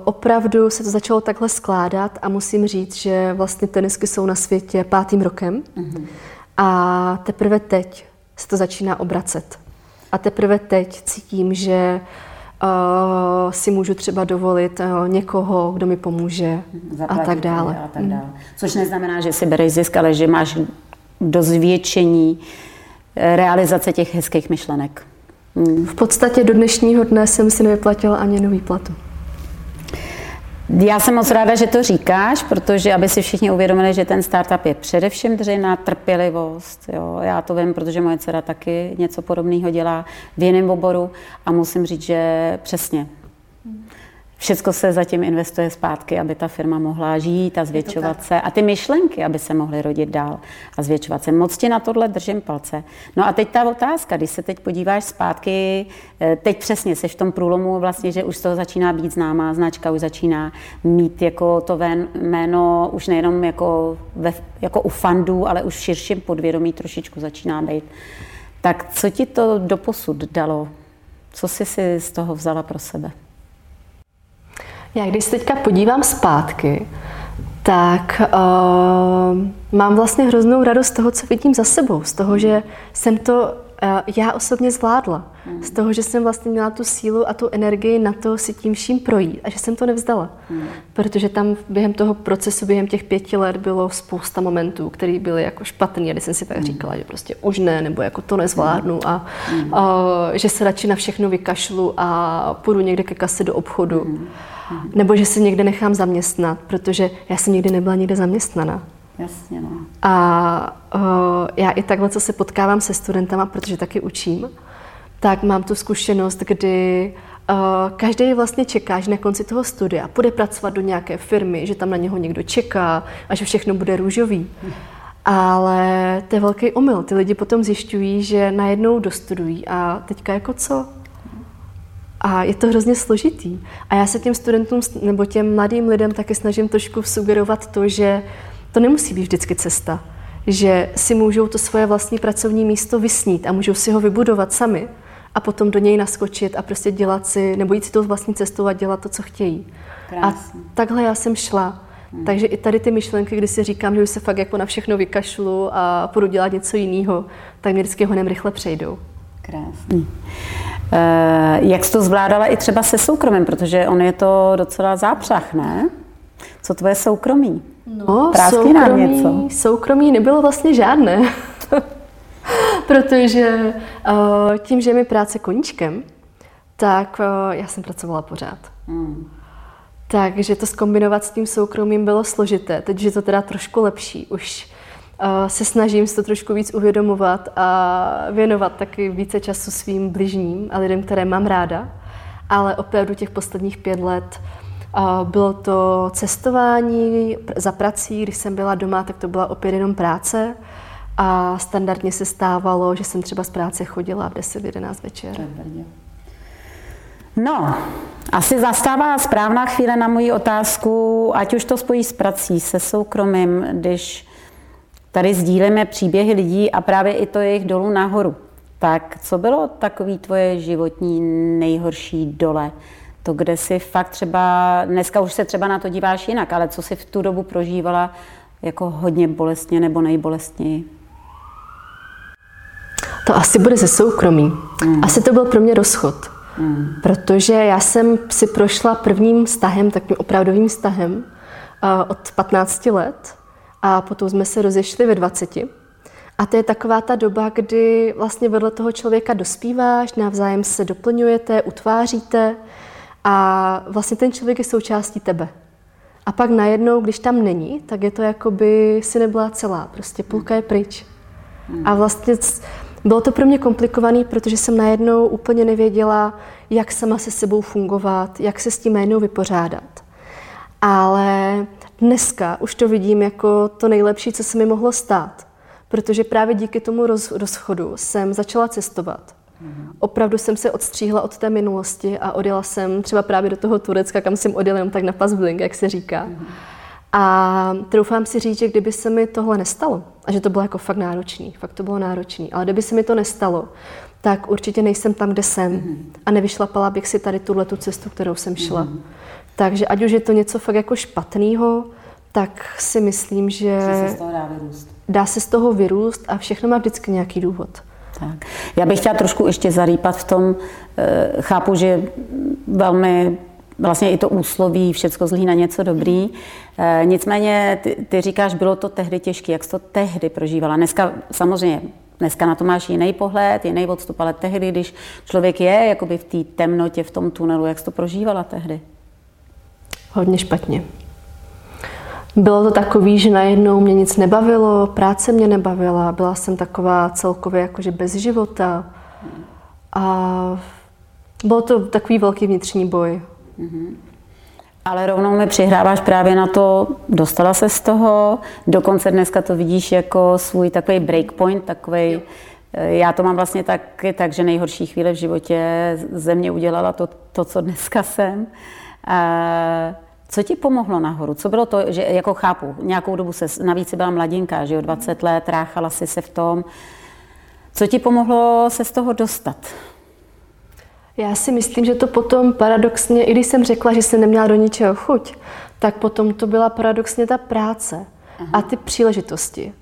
opravdu se to začalo takhle skládat a musím říct, že vlastně tenisky jsou na světě pátým rokem mm-hmm. a teprve teď se to začíná obracet. A teprve teď cítím, že uh, si můžu třeba dovolit uh, někoho, kdo mi pomůže Zaplatit a tak dále. A tak dále. Mm. Což neznamená, že si bereš zisk, ale že máš do zvětšení realizace těch hezkých myšlenek. Hmm. V podstatě do dnešního dne jsem si nevyplatila ani nový platu. Já jsem moc ráda, že to říkáš, protože aby si všichni uvědomili, že ten startup je především dřina, trpělivost. Jo. Já to vím, protože moje dcera taky něco podobného dělá v jiném oboru a musím říct, že přesně Všechno se zatím investuje zpátky, aby ta firma mohla žít a zvětšovat se. A ty myšlenky, aby se mohly rodit dál a zvětšovat se. Moc ti na tohle držím palce. No a teď ta otázka, když se teď podíváš zpátky, eh, teď přesně jsi v tom průlomu vlastně, že už z toho začíná být známá značka, už začíná mít jako to jméno už nejenom jako, ve, jako u fandů, ale už v širším podvědomí trošičku začíná být. Tak co ti to doposud dalo? Co jsi si z toho vzala pro sebe? Já když se teďka podívám zpátky, tak uh, mám vlastně hroznou radost z toho, co vidím za sebou, z toho, že jsem to já osobně zvládla, z toho, že jsem vlastně měla tu sílu a tu energii na to si tím vším projít a že jsem to nevzdala. Hmm. Protože tam během toho procesu, během těch pěti let bylo spousta momentů, které byly jako špatný, a když jsem si tak říkala, že prostě už ne, nebo jako to nezvládnu a hmm. uh, že se radši na všechno vykašlu a půjdu někde ke kase do obchodu. Hmm nebo že se někde nechám zaměstnat, protože já jsem nikdy nebyla nikde zaměstnaná. Jasně, no. A uh, já i takhle, co se potkávám se studentama, protože taky učím, tak mám tu zkušenost, kdy uh, každý vlastně čeká, že na konci toho studia půjde pracovat do nějaké firmy, že tam na něho někdo čeká a že všechno bude růžový. Ale to je velký omyl. Ty lidi potom zjišťují, že najednou dostudují a teďka jako co? A je to hrozně složitý. A já se těm studentům nebo těm mladým lidem taky snažím trošku sugerovat to, že to nemusí být vždycky cesta. Že si můžou to svoje vlastní pracovní místo vysnít a můžou si ho vybudovat sami a potom do něj naskočit a prostě dělat si, nebo jít si tou vlastní cestou a dělat to, co chtějí. Krásný. A takhle já jsem šla. Hmm. Takže i tady ty myšlenky, kdy si říkám, že už se fakt jako na všechno vykašlu a půjdu dělat něco jiného, tak mě vždycky honem rychle přejdou. Krásný. Eh, jak jsi to zvládala i třeba se soukromím, protože on je to docela zápřah, ne? Co tvoje soukromí? No, soukromí, nám něco. soukromí nebylo vlastně žádné. [laughs] protože uh, tím, že je mi práce koníčkem, tak uh, já jsem pracovala pořád. Hmm. Takže to skombinovat s tím soukromím bylo složité. Teď je to teda trošku lepší. Už se snažím si to trošku víc uvědomovat a věnovat taky více času svým bližním a lidem, které mám ráda. Ale opravdu těch posledních pět let bylo to cestování za prací, když jsem byla doma, tak to byla opět jenom práce. A standardně se stávalo, že jsem třeba z práce chodila v 10-11 večer. No, asi zastává správná chvíle na moji otázku, ať už to spojí s prací, se soukromím, když Tady sdílíme příběhy lidí a právě i to jejich dolů nahoru. Tak co bylo takový tvoje životní nejhorší dole? To, kde si fakt třeba, dneska už se třeba na to díváš jinak, ale co si v tu dobu prožívala jako hodně bolestně nebo nejbolestněji? To asi bude ze soukromí. Mm. Asi to byl pro mě rozchod. Mm. Protože já jsem si prošla prvním vztahem, takovým opravdovým vztahem uh, od 15 let a potom jsme se rozešli ve 20. A to je taková ta doba, kdy vlastně vedle toho člověka dospíváš, navzájem se doplňujete, utváříte a vlastně ten člověk je součástí tebe. A pak najednou, když tam není, tak je to jako by si nebyla celá, prostě půlka je pryč. A vlastně bylo to pro mě komplikované, protože jsem najednou úplně nevěděla, jak sama se sebou fungovat, jak se s tím najednou vypořádat. Ale dneska už to vidím jako to nejlepší, co se mi mohlo stát. Protože právě díky tomu roz, rozchodu jsem začala cestovat. Mm-hmm. Opravdu jsem se odstříhla od té minulosti a odjela jsem třeba právě do toho Turecka, kam jsem odjela jen tak na pasbling, jak se říká. Mm-hmm. A troufám si říct, že kdyby se mi tohle nestalo, a že to bylo jako fakt náročný, fakt to bylo náročný, ale kdyby se mi to nestalo, tak určitě nejsem tam, kde jsem mm-hmm. a nevyšlapala bych si tady tuhle tu cestu, kterou jsem šla. Mm-hmm. Takže ať už je to něco fakt jako špatného, tak si myslím, že se z toho dá, vyrůst. dá se z toho vyrůst a všechno má vždycky nějaký důvod. Tak. Já bych chtěla trošku ještě zarýpat v tom, eh, chápu, že velmi vlastně i to úsloví, všecko zlí na něco dobrý. Eh, nicméně ty, ty říkáš, bylo to tehdy těžké, jak jsi to tehdy prožívala. Dneska samozřejmě Dneska na to máš jiný pohled, jiný odstup, ale tehdy, když člověk je jakoby v té temnotě, v tom tunelu, jak jsi to prožívala tehdy? Hodně špatně. Bylo to takový, že najednou mě nic nebavilo, práce mě nebavila, byla jsem taková celkově jakože bez života. A byl to takový velký vnitřní boj. Mm-hmm. Ale rovnou mi přihráváš právě na to, dostala se z toho, dokonce dneska to vidíš jako svůj takový breakpoint, takový. Eh, já to mám vlastně taky tak, že nejhorší chvíle v životě ze mě udělala to, to co dneska jsem. A co ti pomohlo nahoru? Co bylo to, že jako chápu, nějakou dobu se, navíc byla mladinka, že jo, 20 let, ráchala si se v tom. Co ti pomohlo se z toho dostat? Já si myslím, že to potom paradoxně, i když jsem řekla, že jsem neměla do ničeho chuť, tak potom to byla paradoxně ta práce Aha. a ty příležitosti.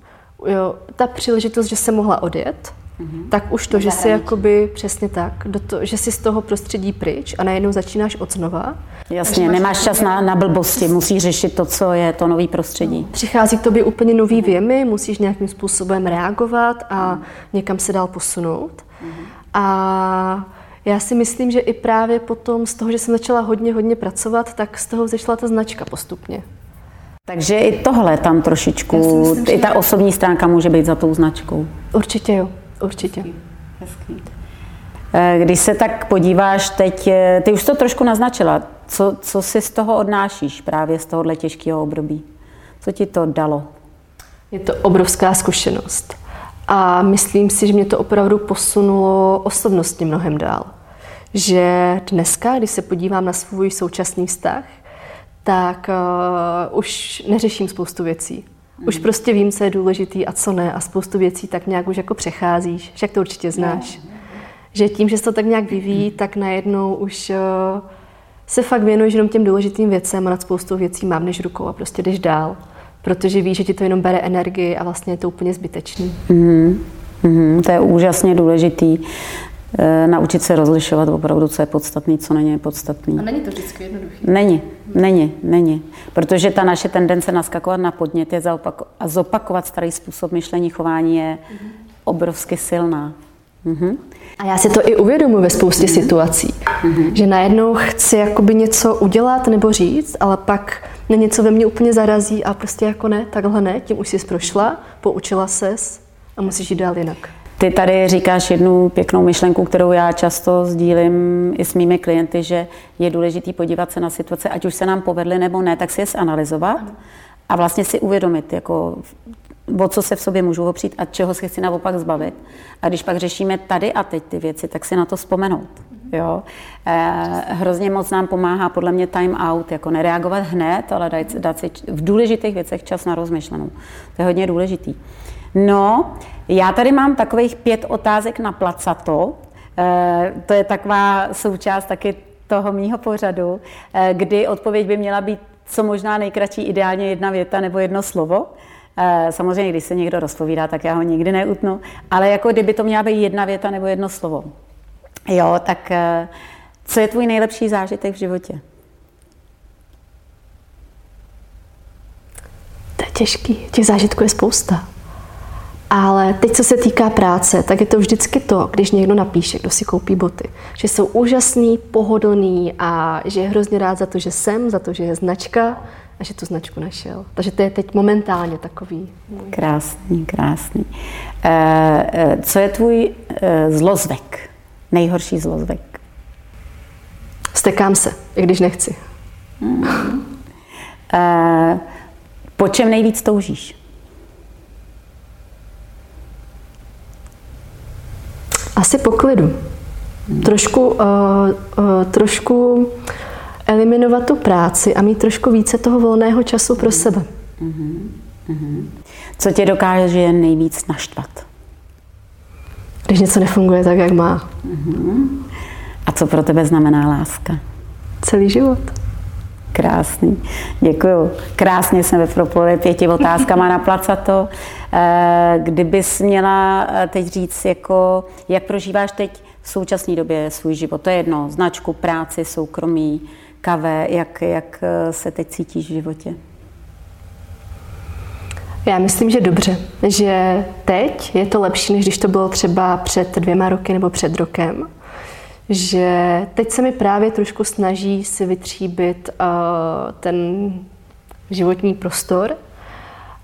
Jo, ta příležitost, že se mohla odjet, uh tak už to, že si jakoby přesně tak, do to, že si z toho prostředí pryč a najednou začínáš od znova. Jasně, nemáš čas na, na blbosti, musíš řešit to, co je to nový prostředí. Přichází k tobě úplně nový věmy, musíš nějakým způsobem reagovat a někam se dál posunout. uh A já si myslím, že i právě potom z toho, že jsem začala hodně, hodně pracovat, tak z toho zešla ta značka postupně. Takže i tohle tam trošičku, myslím, i ta osobní stránka může být za tou značkou. Určitě jo, určitě. Hezký. Eh, když se tak podíváš teď, eh, ty už to trošku naznačila, co, co si z toho odnášíš právě z tohohle těžkého období? Co ti to dalo? Je to obrovská zkušenost. A myslím si, že mě to opravdu posunulo osobnostně mnohem dál. Že dneska, když se podívám na svůj současný vztah, tak uh, už neřeším spoustu věcí. Už hmm. prostě vím, co je důležitý a co ne a spoustu věcí tak nějak už jako přecházíš, však to určitě znáš. Že tím, že se to tak nějak vyvíjí, tak najednou už uh, se fakt věnuješ jenom těm důležitým věcem a nad spoustou věcí mám než rukou a prostě jdeš dál protože víš, že ti to jenom bere energii a vlastně je to úplně zbytečný. Mm-hmm. Mm-hmm. To je úžasně důležitý. E, naučit se rozlišovat opravdu, co je podstatný, co není podstatný. A není to vždycky jednoduché? Není, není, není. Protože ta naše tendence naskakovat na podnět je zaopak- a zopakovat starý způsob myšlení, chování je mm-hmm. obrovsky silná. Mm-hmm. A já si to i uvědomuji ve spoustě mm-hmm. situací, mm-hmm. že najednou chci jakoby něco udělat nebo říct, ale pak na něco ve mně úplně zarazí a prostě jako ne, takhle ne, tím už jsi prošla, poučila ses a musíš jít dál jinak. Ty tady říkáš jednu pěknou myšlenku, kterou já často sdílím i s mými klienty, že je důležité podívat se na situace, ať už se nám povedly nebo ne, tak si je zanalizovat a vlastně si uvědomit, jako o co se v sobě můžu opřít a čeho se chci naopak zbavit. A když pak řešíme tady a teď ty věci, tak si na to vzpomenout. Jo? Eh, hrozně moc nám pomáhá podle mě time out, jako nereagovat hned, ale dát, si v důležitých věcech čas na rozmyšlenou. To je hodně důležitý. No, já tady mám takových pět otázek na placato. Eh, to je taková součást taky toho mýho pořadu, eh, kdy odpověď by měla být co možná nejkratší, ideálně jedna věta nebo jedno slovo. Eh, samozřejmě, když se někdo rozpovídá, tak já ho nikdy neutnu, ale jako kdyby to měla být jedna věta nebo jedno slovo. Jo, tak eh, co je tvůj nejlepší zážitek v životě? To je těžký, těch zážitků je spousta. Ale teď, co se týká práce, tak je to vždycky to, když někdo napíše, kdo si koupí boty, že jsou úžasný, pohodlný a že je hrozně rád za to, že jsem, za to, že je značka, a že tu značku našel. Takže to je teď momentálně takový. Krásný, krásný. E, co je tvůj e, zlozvek? Nejhorší zlozvek? Stekám se, i když nechci. Hmm. E, po čem nejvíc toužíš? Asi po klidu. Hmm. Trošku, uh, uh, trošku eliminovat tu práci a mít trošku více toho volného času pro sebe. Mm-hmm. Co tě dokáže nejvíc naštvat? Když něco nefunguje tak, jak má. Mm-hmm. A co pro tebe znamená láska? Celý život. Krásný, děkuju. Krásně jsme propojili pěti otázkama na placato. Eh, kdybys měla eh, teď říct, jako, jak prožíváš teď v současné době svůj život? To je jedno, značku, práci, soukromí, kavé, jak, jak eh, se teď cítíš v životě? Já myslím, že dobře. Že teď je to lepší, než když to bylo třeba před dvěma roky nebo před rokem. Že teď se mi právě trošku snaží si vytříbit uh, ten životní prostor,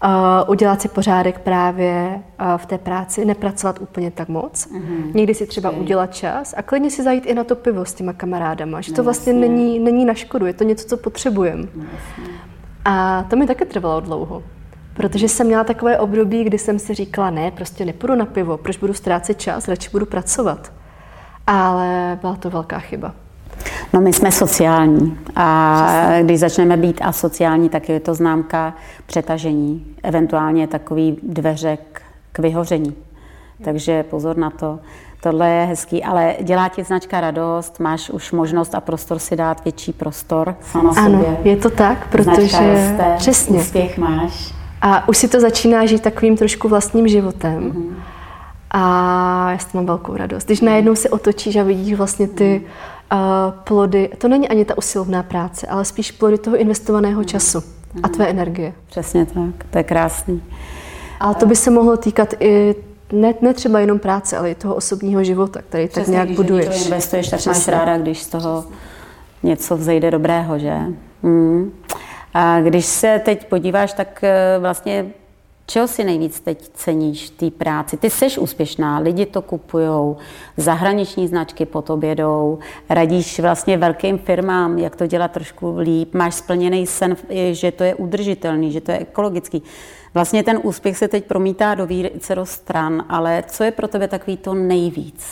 uh, udělat si pořádek právě uh, v té práci, nepracovat úplně tak moc. Mm-hmm. Někdy si třeba okay. udělat čas a klidně si zajít i na to pivo s těma kamarádama, že no, to vlastně není, není na škodu, je to něco, co potřebujeme. No, a to mi také trvalo dlouho. Protože jsem měla takové období, kdy jsem si říkala, ne, prostě nepůjdu na pivo, proč budu ztrácet čas, radši budu pracovat. Ale byla to velká chyba. No my jsme sociální a Přesně. když začneme být asociální, tak je to známka přetažení, eventuálně takový dveře k vyhoření. Takže pozor na to. Tohle je hezký, ale dělá ti značka radost, máš už možnost a prostor si dát větší prostor sama ano, sobě. je to tak, protože roste, přesně. úspěch máš. A už si to začíná žít takovým trošku vlastním životem. Mm-hmm. A já s tím mám velkou radost. Když najednou se otočíš a vidíš vlastně ty uh, plody, to není ani ta usilovná práce, ale spíš plody toho investovaného času mm-hmm. a tvé energie. Přesně tak, to je krásný. Ale to by se mohlo týkat i ne, ne třeba jenom práce, ale i toho osobního života, který Přesně, tak nějak když buduješ. Když investuješ, tak Přesně. máš ráda, když z toho něco vzejde dobrého, že? Mm. A když se teď podíváš, tak eh, vlastně Čeho si nejvíc teď ceníš té práci? Ty jsi úspěšná, lidi to kupují, zahraniční značky po tobě jdou, radíš vlastně velkým firmám, jak to dělat trošku líp, máš splněný sen, že to je udržitelný, že to je ekologický. Vlastně ten úspěch se teď promítá do více stran, ale co je pro tebe takový to nejvíc?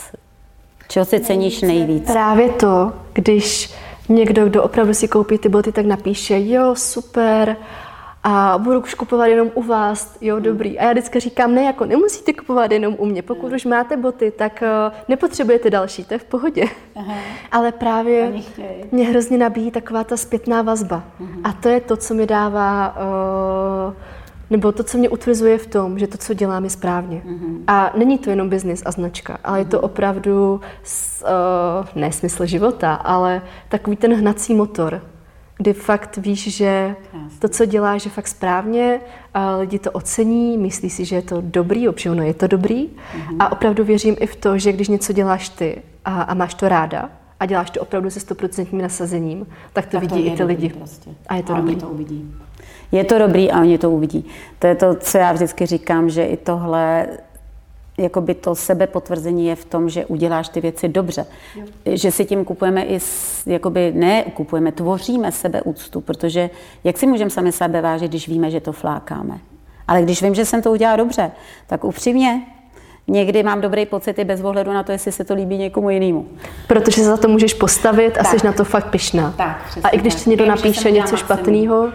Čeho si ceníš nejvíc? Právě to, když někdo, kdo opravdu si koupí ty boty, tak napíše, jo, super, a budu už kupovat jenom u vás, jo, dobrý. A já vždycky říkám, ne, jako nemusíte kupovat jenom u mě. Pokud už máte boty, tak uh, nepotřebujete další, to je v pohodě. Aha. Ale právě mě hrozně nabíjí taková ta zpětná vazba. Aha. A to je to, co mi dává uh, nebo to, co mě utvrzuje v tom, že to, co dělám, je správně. Mm-hmm. A není to jenom biznis a značka, ale mm-hmm. je to opravdu s, uh, ne smysl života, ale takový ten hnací motor, kdy fakt víš, že to, co děláš, je fakt správně, a lidi to ocení, myslí si, že je to dobrý, občas je to dobrý. Mm-hmm. A opravdu věřím i v to, že když něco děláš ty a, a máš to ráda, a děláš to opravdu se stoprocentním nasazením, tak to tak vidí to i ty lidi. Prostě. A je to a dobrý. to uvidí. Je to dobrý a oni to uvidí. To je to, co já vždycky říkám, že i tohle jakoby to sebepotvrzení je v tom, že uděláš ty věci dobře. Jo. Že si tím kupujeme i, jakoby ne kupujeme, tvoříme sebeúctu, protože jak si můžeme sami sebe vážit, když víme, že to flákáme. Ale když vím, že jsem to udělala dobře, tak upřímně, Někdy mám dobrý pocit i bez ohledu na to, jestli se to líbí někomu jinému. Protože za to můžeš postavit a tak. jsi na to fakt pyšná. Tak, a i když ti někdo napíše něco špatného,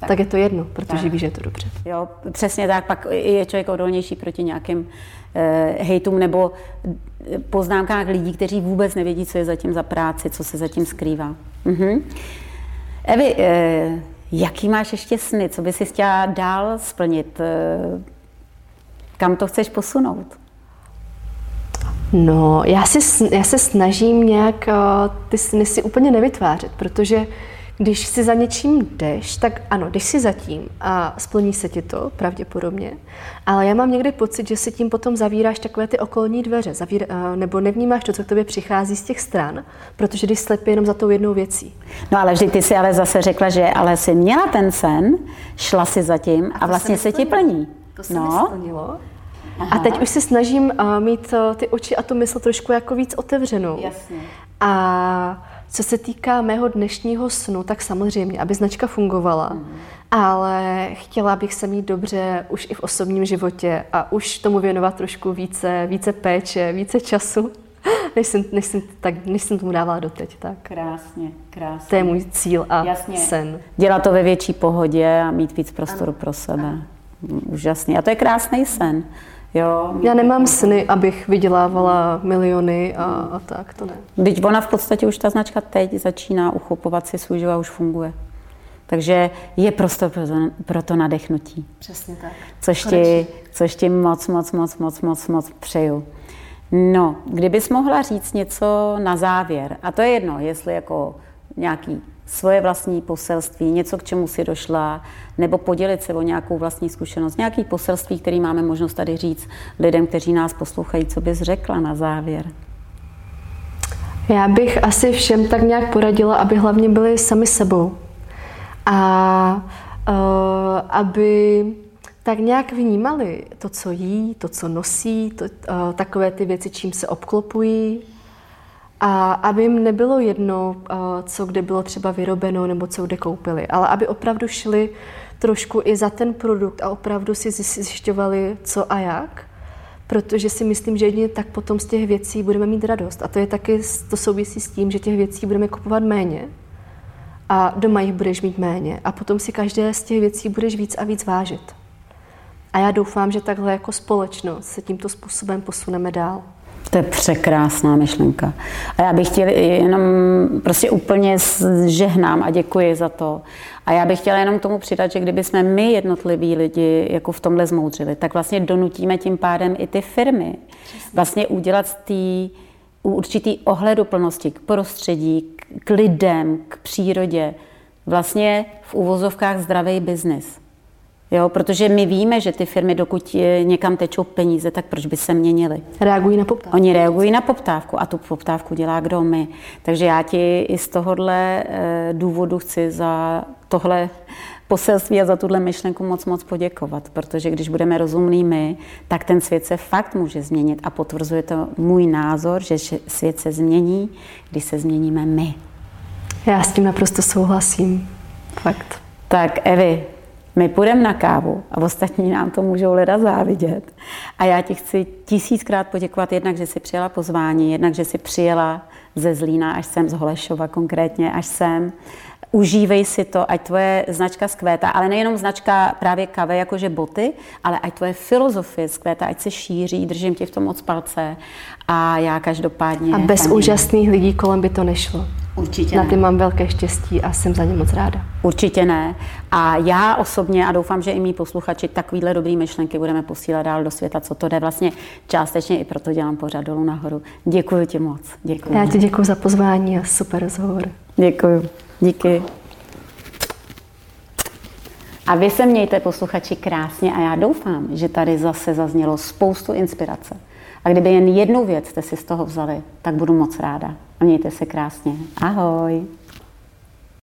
tak. tak je to jedno, protože tak. víš, že je to dobře. Jo, přesně tak, pak je člověk odolnější proti nějakým hejtům nebo poznámkách lidí, kteří vůbec nevědí, co je zatím za práci, co se zatím skrývá. Mhm. Evi, eh, jaký máš ještě sny, co by si chtěla dál splnit? Eh, kam to chceš posunout? No, já, si, já se snažím nějak ty sny si úplně nevytvářet, protože když si za něčím jdeš, tak ano, jdeš si zatím a splní se ti to pravděpodobně, ale já mám někdy pocit, že si tím potom zavíráš takové ty okolní dveře, zavír, nebo nevnímáš to, co k tobě přichází z těch stran, protože jdeš slepě jenom za tou jednou věcí. No ale vždy ty si ale zase řekla, že ale si měla ten sen, šla si zatím a, a vlastně se, se ti plní. To se no. splnilo. Aha. A teď už se snažím uh, mít uh, ty oči a tu mysl trošku jako víc otevřenou. Jasně. A co se týká mého dnešního snu, tak samozřejmě, aby značka fungovala, mm. ale chtěla bych se mít dobře už i v osobním životě a už tomu věnovat trošku více, více péče, více času, [laughs] než jsem, než jsem, tak, než jsem tomu dávala doteď. Tak. Krásně, krásně. To je můj cíl a Jasně. sen. Dělat to ve větší pohodě a mít víc prostoru ano. pro sebe. Ano. Úžasný. A to je krásný sen. Jo. Já nemám sny, abych vydělávala miliony a, a tak, to ne. Teď ona v podstatě už ta značka teď začíná uchopovat si svůj život a už funguje. Takže je prostor pro to, pro to nadechnutí. Přesně tak. Což ti, což ti moc, moc, moc, moc, moc, moc přeju. No, kdybys mohla říct něco na závěr, a to je jedno, jestli jako nějaký svoje vlastní poselství, něco, k čemu si došla, nebo podělit se o nějakou vlastní zkušenost, nějaký poselství, který máme možnost tady říct lidem, kteří nás poslouchají, co bys řekla na závěr? Já bych asi všem tak nějak poradila, aby hlavně byli sami sebou. A uh, aby tak nějak vnímali to, co jí, to, co nosí, to, uh, takové ty věci, čím se obklopují. A aby jim nebylo jedno, uh, co kde bylo třeba vyrobeno nebo co kde koupili, ale aby opravdu šli trošku i za ten produkt a opravdu si zjišťovali, co a jak protože si myslím, že jedině tak potom z těch věcí budeme mít radost. A to je taky, to souvisí s tím, že těch věcí budeme kupovat méně a doma jich budeš mít méně a potom si každé z těch věcí budeš víc a víc vážit. A já doufám, že takhle jako společnost se tímto způsobem posuneme dál. To je překrásná myšlenka. A já bych chtěl jenom prostě úplně žehnám a děkuji za to. A já bych chtěla jenom tomu přidat, že kdyby jsme my jednotliví lidi jako v tomhle zmoudřili, tak vlastně donutíme tím pádem i ty firmy vlastně udělat z té určitý ohleduplnosti k prostředí, k lidem, k přírodě, vlastně v uvozovkách zdravý biznis. Jo, protože my víme, že ty firmy, dokud někam tečou peníze, tak proč by se měnily? Reagují na poptávku. Oni reagují na poptávku a tu poptávku dělá kdo my. Takže já ti i z tohohle eh, důvodu chci za tohle poselství a za tuhle myšlenku moc moc poděkovat, protože když budeme rozumní my, tak ten svět se fakt může změnit a potvrzuje to můj názor, že svět se změní, když se změníme my. Já s tím naprosto souhlasím. Fakt. Tak Evi, my půjdeme na kávu a ostatní nám to můžou leda závidět. A já ti chci tisíckrát poděkovat jednak, že jsi přijela pozvání, jednak, že jsi přijela ze Zlína až sem, z Holešova konkrétně až sem. Užívej si to, ať tvoje značka zkvétá, ale nejenom značka právě kave, jakože boty, ale ať tvoje filozofie zkvétá, ať se šíří, držím ti v tom moc palce a já každopádně... A bez paní... úžasných lidí kolem by to nešlo. Určitě Na ty mám velké štěstí a jsem za ně moc ráda. Určitě ne. A já osobně, a doufám, že i mý posluchači, takovýhle dobrý myšlenky budeme posílat dál do světa, co to jde. Vlastně částečně i proto dělám pořád dolů nahoru. Děkuji ti moc. Děkuji. Já ti děkuji za pozvání a super rozhovor. Děkuji. Díky. A vy se mějte, posluchači, krásně a já doufám, že tady zase zaznělo spoustu inspirace. A kdyby jen jednu věc jste si z toho vzali, tak budu moc ráda. A mějte se krásně. Ahoj.